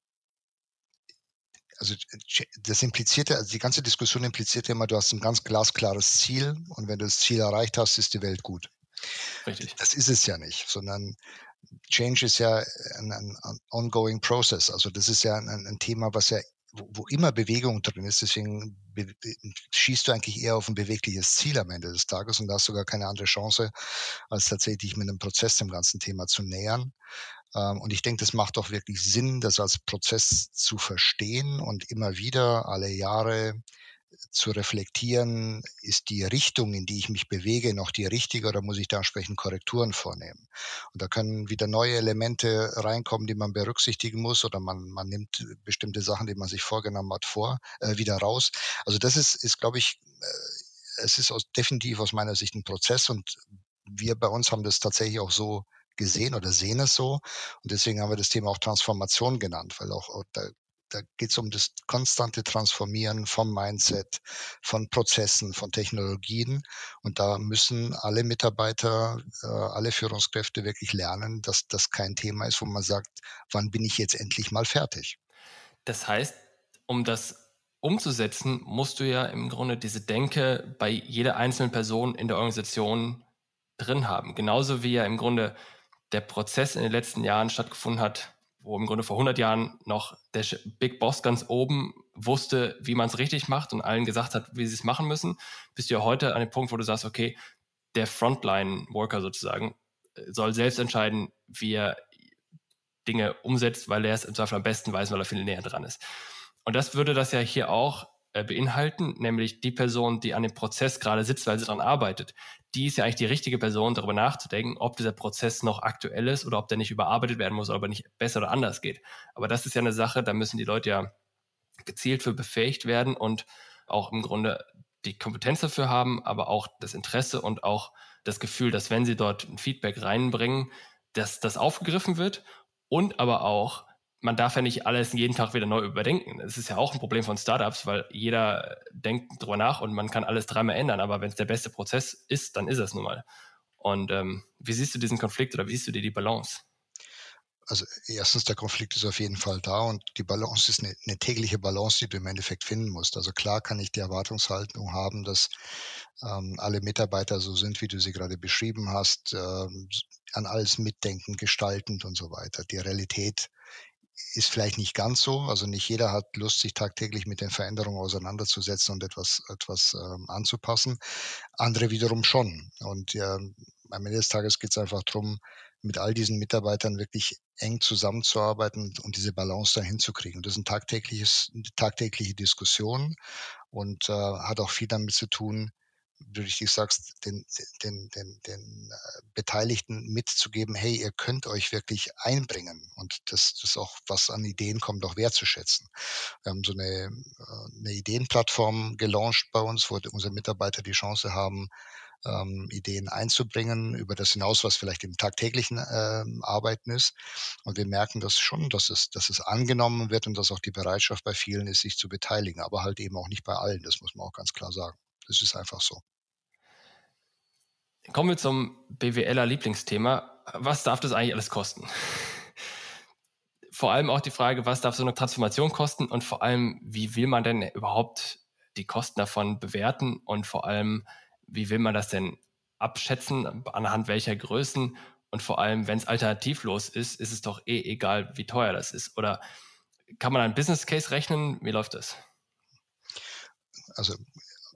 also das impliziert ja, also die ganze Diskussion impliziert immer, du hast ein ganz glasklares Ziel und wenn du das Ziel erreicht hast, ist die Welt gut. Richtig. Das ist es ja nicht, sondern Change ist ja ein, ein, ein ongoing process. Also das ist ja ein, ein Thema, was ja wo, wo immer Bewegung drin ist, deswegen schießt du eigentlich eher auf ein bewegliches Ziel am Ende des Tages und hast du gar keine andere Chance, als tatsächlich mit einem Prozess dem ganzen Thema zu nähern. Ähm, und ich denke, das macht auch wirklich Sinn, das als Prozess zu verstehen und immer wieder alle Jahre zu reflektieren, ist die Richtung, in die ich mich bewege, noch die richtige oder muss ich da entsprechend Korrekturen vornehmen? Und da können wieder neue Elemente reinkommen, die man berücksichtigen muss oder man, man nimmt bestimmte Sachen, die man sich vorgenommen hat, vor, äh, wieder raus. Also das ist, ist glaube ich, äh, es ist aus, definitiv aus meiner Sicht ein Prozess und wir bei uns haben das tatsächlich auch so gesehen oder sehen es so. Und deswegen haben wir das Thema auch Transformation genannt, weil auch, auch da da geht es um das konstante Transformieren vom Mindset, von Prozessen, von Technologien. Und da müssen alle Mitarbeiter, äh, alle Führungskräfte wirklich lernen, dass das kein Thema ist, wo man sagt, wann bin ich jetzt endlich mal fertig. Das heißt, um das umzusetzen, musst du ja im Grunde diese Denke bei jeder einzelnen Person in der Organisation drin haben. Genauso wie ja im Grunde der Prozess in den letzten Jahren stattgefunden hat, wo im Grunde vor 100 Jahren noch der Big Boss ganz oben wusste, wie man es richtig macht und allen gesagt hat, wie sie es machen müssen, bist du ja heute an dem Punkt, wo du sagst, okay, der Frontline-Worker sozusagen äh, soll selbst entscheiden, wie er Dinge umsetzt, weil er es im Zweifel am besten weiß, weil er viel näher dran ist. Und das würde das ja hier auch äh, beinhalten, nämlich die Person, die an dem Prozess gerade sitzt, weil sie daran arbeitet, die ist ja eigentlich die richtige Person, darüber nachzudenken, ob dieser Prozess noch aktuell ist oder ob der nicht überarbeitet werden muss oder ob er nicht besser oder anders geht. Aber das ist ja eine Sache, da müssen die Leute ja gezielt für befähigt werden und auch im Grunde die Kompetenz dafür haben, aber auch das Interesse und auch das Gefühl, dass wenn sie dort ein Feedback reinbringen, dass das aufgegriffen wird und aber auch, man darf ja nicht alles jeden Tag wieder neu überdenken. Das ist ja auch ein Problem von Startups, weil jeder denkt drüber nach und man kann alles dreimal ändern. Aber wenn es der beste Prozess ist, dann ist es nun mal. Und ähm, wie siehst du diesen Konflikt oder wie siehst du dir die Balance? Also erstens, der Konflikt ist auf jeden Fall da und die Balance ist eine, eine, tägliche Balance, die du im Endeffekt finden musst. Also klar kann ich die Erwartungshaltung haben, dass ähm, alle Mitarbeiter so sind, wie du sie gerade beschrieben hast, ähm, an alles mitdenken, gestaltend und so weiter. Die Realität ist vielleicht nicht ganz so. Also nicht jeder hat Lust, sich tagtäglich mit den Veränderungen auseinanderzusetzen und etwas, etwas ähm, anzupassen. Andere wiederum schon. Und ja, am Ende des Tages geht es einfach darum, mit all diesen Mitarbeitern wirklich eng zusammenzuarbeiten und diese Balance dahin zu kriegen. Das ist ein tagtägliches, eine tagtägliche Diskussion und äh, hat auch viel damit zu tun, du richtig sagst, den, den, den, den äh, Beteiligten mitzugeben, hey, ihr könnt euch wirklich einbringen und das, das auch, was an Ideen kommt, auch wertzuschätzen. Wir haben so eine, äh, eine Ideenplattform gelauncht bei uns, wo unsere Mitarbeiter die Chance haben, ähm, Ideen einzubringen, über das hinaus, was vielleicht im tagtäglichen ähm, Arbeiten ist. Und wir merken das schon, dass es, dass es angenommen wird und dass auch die Bereitschaft bei vielen ist, sich zu beteiligen, aber halt eben auch nicht bei allen, das muss man auch ganz klar sagen. Das ist einfach so. Kommen wir zum BWLer Lieblingsthema. Was darf das eigentlich alles kosten? vor allem auch die Frage, was darf so eine Transformation kosten und vor allem, wie will man denn überhaupt die Kosten davon bewerten und vor allem, wie will man das denn abschätzen, anhand welcher Größen und vor allem, wenn es alternativlos ist, ist es doch eh egal, wie teuer das ist. Oder kann man einen Business Case rechnen? Wie läuft das? Also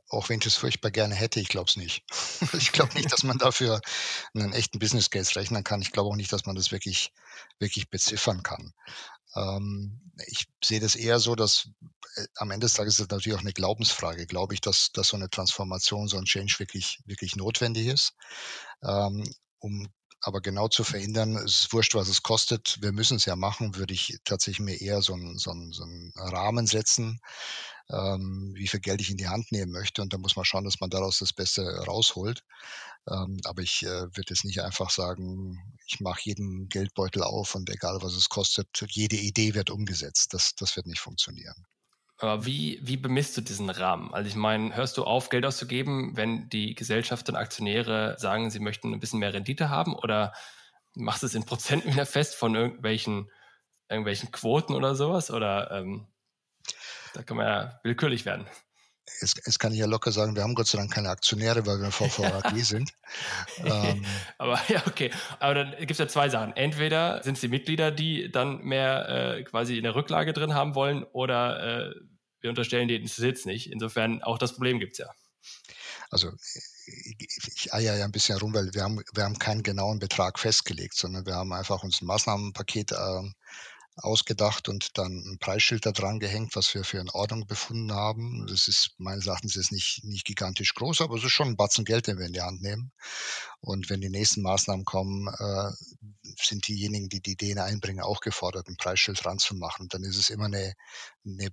auch wenn ich es furchtbar gerne hätte, ich glaube es nicht. ich glaube nicht, dass man dafür einen echten Business Case rechnen kann. Ich glaube auch nicht, dass man das wirklich, wirklich beziffern kann. Ähm, ich sehe das eher so, dass äh, am Ende des Tages ist das natürlich auch eine Glaubensfrage. Glaube ich, dass, dass so eine Transformation, so ein Change wirklich, wirklich notwendig ist? Ähm, um aber genau zu verhindern, es ist wurscht, was es kostet, wir müssen es ja machen, würde ich tatsächlich mir eher so einen, so einen, so einen Rahmen setzen, ähm, wie viel Geld ich in die Hand nehmen möchte. Und da muss man schauen, dass man daraus das Beste rausholt. Ähm, aber ich äh, würde jetzt nicht einfach sagen, ich mache jeden Geldbeutel auf und egal was es kostet, jede Idee wird umgesetzt. Das, das wird nicht funktionieren. Aber wie, wie bemisst du diesen Rahmen? Also ich meine, hörst du auf, Geld auszugeben, wenn die Gesellschaft und Aktionäre sagen, sie möchten ein bisschen mehr Rendite haben oder machst du es in Prozenten wieder fest von irgendwelchen, irgendwelchen Quoten oder sowas? Oder ähm, da kann man ja willkürlich werden. Jetzt, jetzt, kann ich ja locker sagen, wir haben Gott sei Dank keine Aktionäre, weil wir VVAG sind. ähm, aber ja, okay. Aber dann gibt es ja zwei Sachen. Entweder sind es die Mitglieder, die dann mehr äh, quasi in der Rücklage drin haben wollen, oder äh, wir unterstellen denen es jetzt nicht. Insofern auch das Problem gibt es ja. Also ich eier ja ein bisschen rum, weil wir haben, wir haben keinen genauen Betrag festgelegt, sondern wir haben einfach uns ein Maßnahmenpaket äh, ausgedacht und dann ein Preisschild da dran gehängt, was wir für in Ordnung befunden haben. Das ist meines Erachtens jetzt nicht, nicht gigantisch groß, aber es ist schon ein Batzen Geld, den wir in die Hand nehmen. Und wenn die nächsten Maßnahmen kommen, äh, sind diejenigen, die die Ideen einbringen, auch gefordert, ein Preisschild dran zu machen. Dann ist es immer eine, eine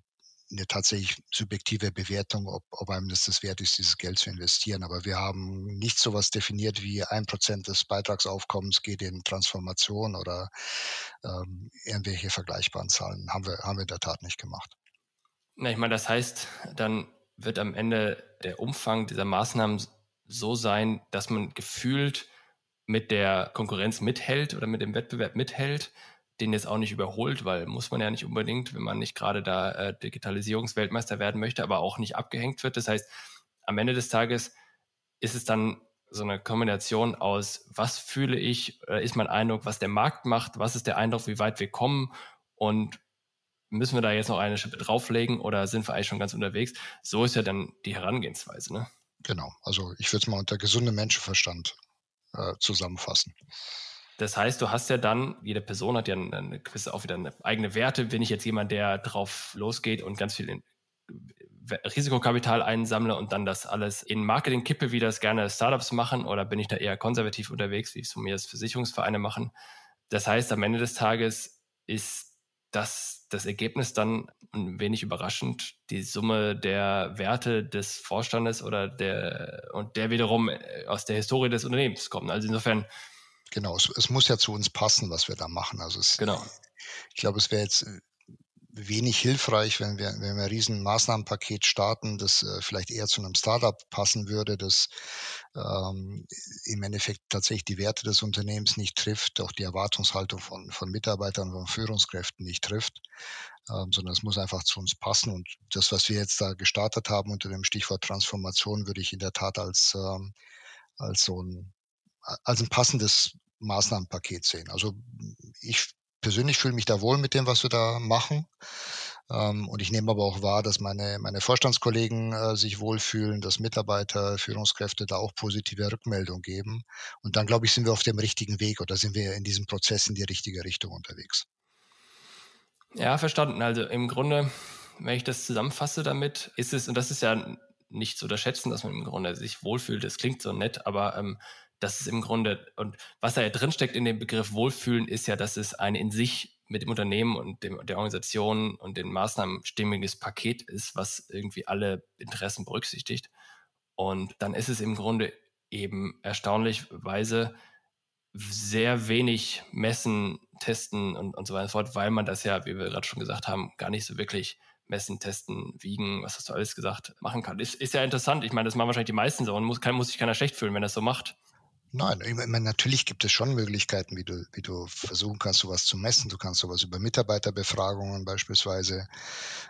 eine tatsächlich subjektive Bewertung, ob, ob einem das das wert ist, dieses Geld zu investieren. Aber wir haben nicht so was definiert wie ein Prozent des Beitragsaufkommens geht in Transformation oder ähm, irgendwelche vergleichbaren Zahlen. Haben wir, haben wir in der Tat nicht gemacht. Na, ich meine, das heißt, dann wird am Ende der Umfang dieser Maßnahmen so sein, dass man gefühlt mit der Konkurrenz mithält oder mit dem Wettbewerb mithält den jetzt auch nicht überholt, weil muss man ja nicht unbedingt, wenn man nicht gerade da äh, Digitalisierungsweltmeister werden möchte, aber auch nicht abgehängt wird. Das heißt, am Ende des Tages ist es dann so eine Kombination aus, was fühle ich, oder ist mein Eindruck, was der Markt macht, was ist der Eindruck, wie weit wir kommen und müssen wir da jetzt noch eine Schippe drauflegen oder sind wir eigentlich schon ganz unterwegs? So ist ja dann die Herangehensweise, ne? Genau, also ich würde es mal unter gesundem Menschenverstand äh, zusammenfassen. Das heißt, du hast ja dann, jede Person hat ja eine, eine gewisse, auch wieder eine eigene Werte. Bin ich jetzt jemand, der drauf losgeht und ganz viel in, Risikokapital einsammle und dann das alles in Marketing kippe, wie das gerne Startups machen, oder bin ich da eher konservativ unterwegs, wie es von mir das Versicherungsvereine machen? Das heißt, am Ende des Tages ist das das Ergebnis dann ein wenig überraschend die Summe der Werte des Vorstandes oder der und der wiederum äh, aus der Historie des Unternehmens kommt. Also insofern Genau, es, es, muss ja zu uns passen, was wir da machen. Also es, genau. ich glaube, es wäre jetzt äh, wenig hilfreich, wenn wir, wenn wir ein riesen Maßnahmenpaket starten, das äh, vielleicht eher zu einem Startup passen würde, das ähm, im Endeffekt tatsächlich die Werte des Unternehmens nicht trifft, auch die Erwartungshaltung von, von Mitarbeitern, von Führungskräften nicht trifft, ähm, sondern es muss einfach zu uns passen. Und das, was wir jetzt da gestartet haben unter dem Stichwort Transformation, würde ich in der Tat als, ähm, als so ein als ein passendes Maßnahmenpaket sehen. Also ich persönlich fühle mich da wohl mit dem, was wir da machen. Ähm, und ich nehme aber auch wahr, dass meine, meine Vorstandskollegen äh, sich wohlfühlen, dass Mitarbeiter, Führungskräfte da auch positive Rückmeldung geben. Und dann, glaube ich, sind wir auf dem richtigen Weg oder sind wir in diesem Prozess in die richtige Richtung unterwegs. Ja, verstanden. Also im Grunde, wenn ich das zusammenfasse damit, ist es, und das ist ja nicht zu unterschätzen, dass man im Grunde sich wohlfühlt. Das klingt so nett, aber ähm, das ist im Grunde, und was da ja drinsteckt in dem Begriff Wohlfühlen, ist ja, dass es ein in sich mit dem Unternehmen und dem, der Organisation und den Maßnahmen stimmiges Paket ist, was irgendwie alle Interessen berücksichtigt. Und dann ist es im Grunde eben erstaunlichweise sehr wenig messen, testen und, und so weiter und so fort, weil man das ja, wie wir gerade schon gesagt haben, gar nicht so wirklich messen, testen, wiegen, was hast du alles gesagt, machen kann. Ist, ist ja interessant. Ich meine, das machen wahrscheinlich die meisten so und muss, kann, muss sich keiner schlecht fühlen, wenn das so macht. Nein, ich meine, natürlich gibt es schon Möglichkeiten, wie du, wie du versuchen kannst, sowas zu messen. Du kannst sowas über Mitarbeiterbefragungen beispielsweise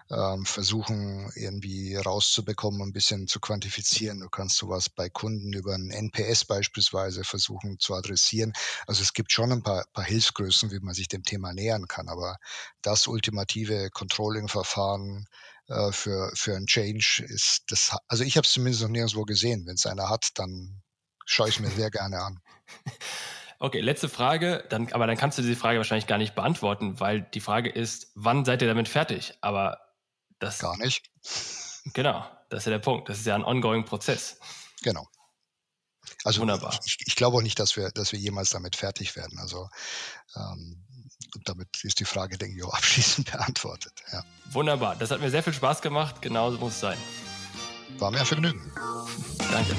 ähm, versuchen, irgendwie rauszubekommen, ein bisschen zu quantifizieren. Du kannst sowas bei Kunden über ein NPS beispielsweise versuchen zu adressieren. Also es gibt schon ein paar, paar Hilfsgrößen, wie man sich dem Thema nähern kann. Aber das ultimative Controlling-Verfahren äh, für, für ein Change ist das, also ich habe es zumindest noch nirgendwo gesehen. Wenn es einer hat, dann schaue ich mir sehr gerne an. Okay, letzte Frage, dann, aber dann kannst du diese Frage wahrscheinlich gar nicht beantworten, weil die Frage ist, wann seid ihr damit fertig? Aber das. Gar nicht. Genau, das ist ja der Punkt. Das ist ja ein ongoing Prozess. Genau. Also Wunderbar. Ich, ich, glaube auch nicht, dass wir, dass wir jemals damit fertig werden. Also ähm, damit ist die Frage, denke ich, auch abschließend beantwortet. Ja. Wunderbar. Das hat mir sehr viel Spaß gemacht. Genauso muss es sein. War mir ein Vergnügen. Danke.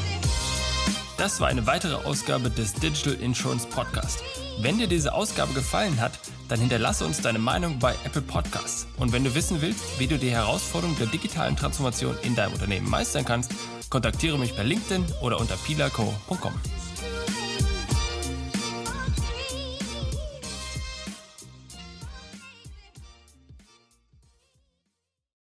Das war eine weitere Ausgabe des Digital Insurance Podcast. Wenn dir diese Ausgabe gefallen hat, dann hinterlasse uns deine Meinung bei Apple Podcasts. Und wenn du wissen willst, wie du die Herausforderung der digitalen Transformation in deinem Unternehmen meistern kannst, kontaktiere mich per LinkedIn oder unter pilaco.com.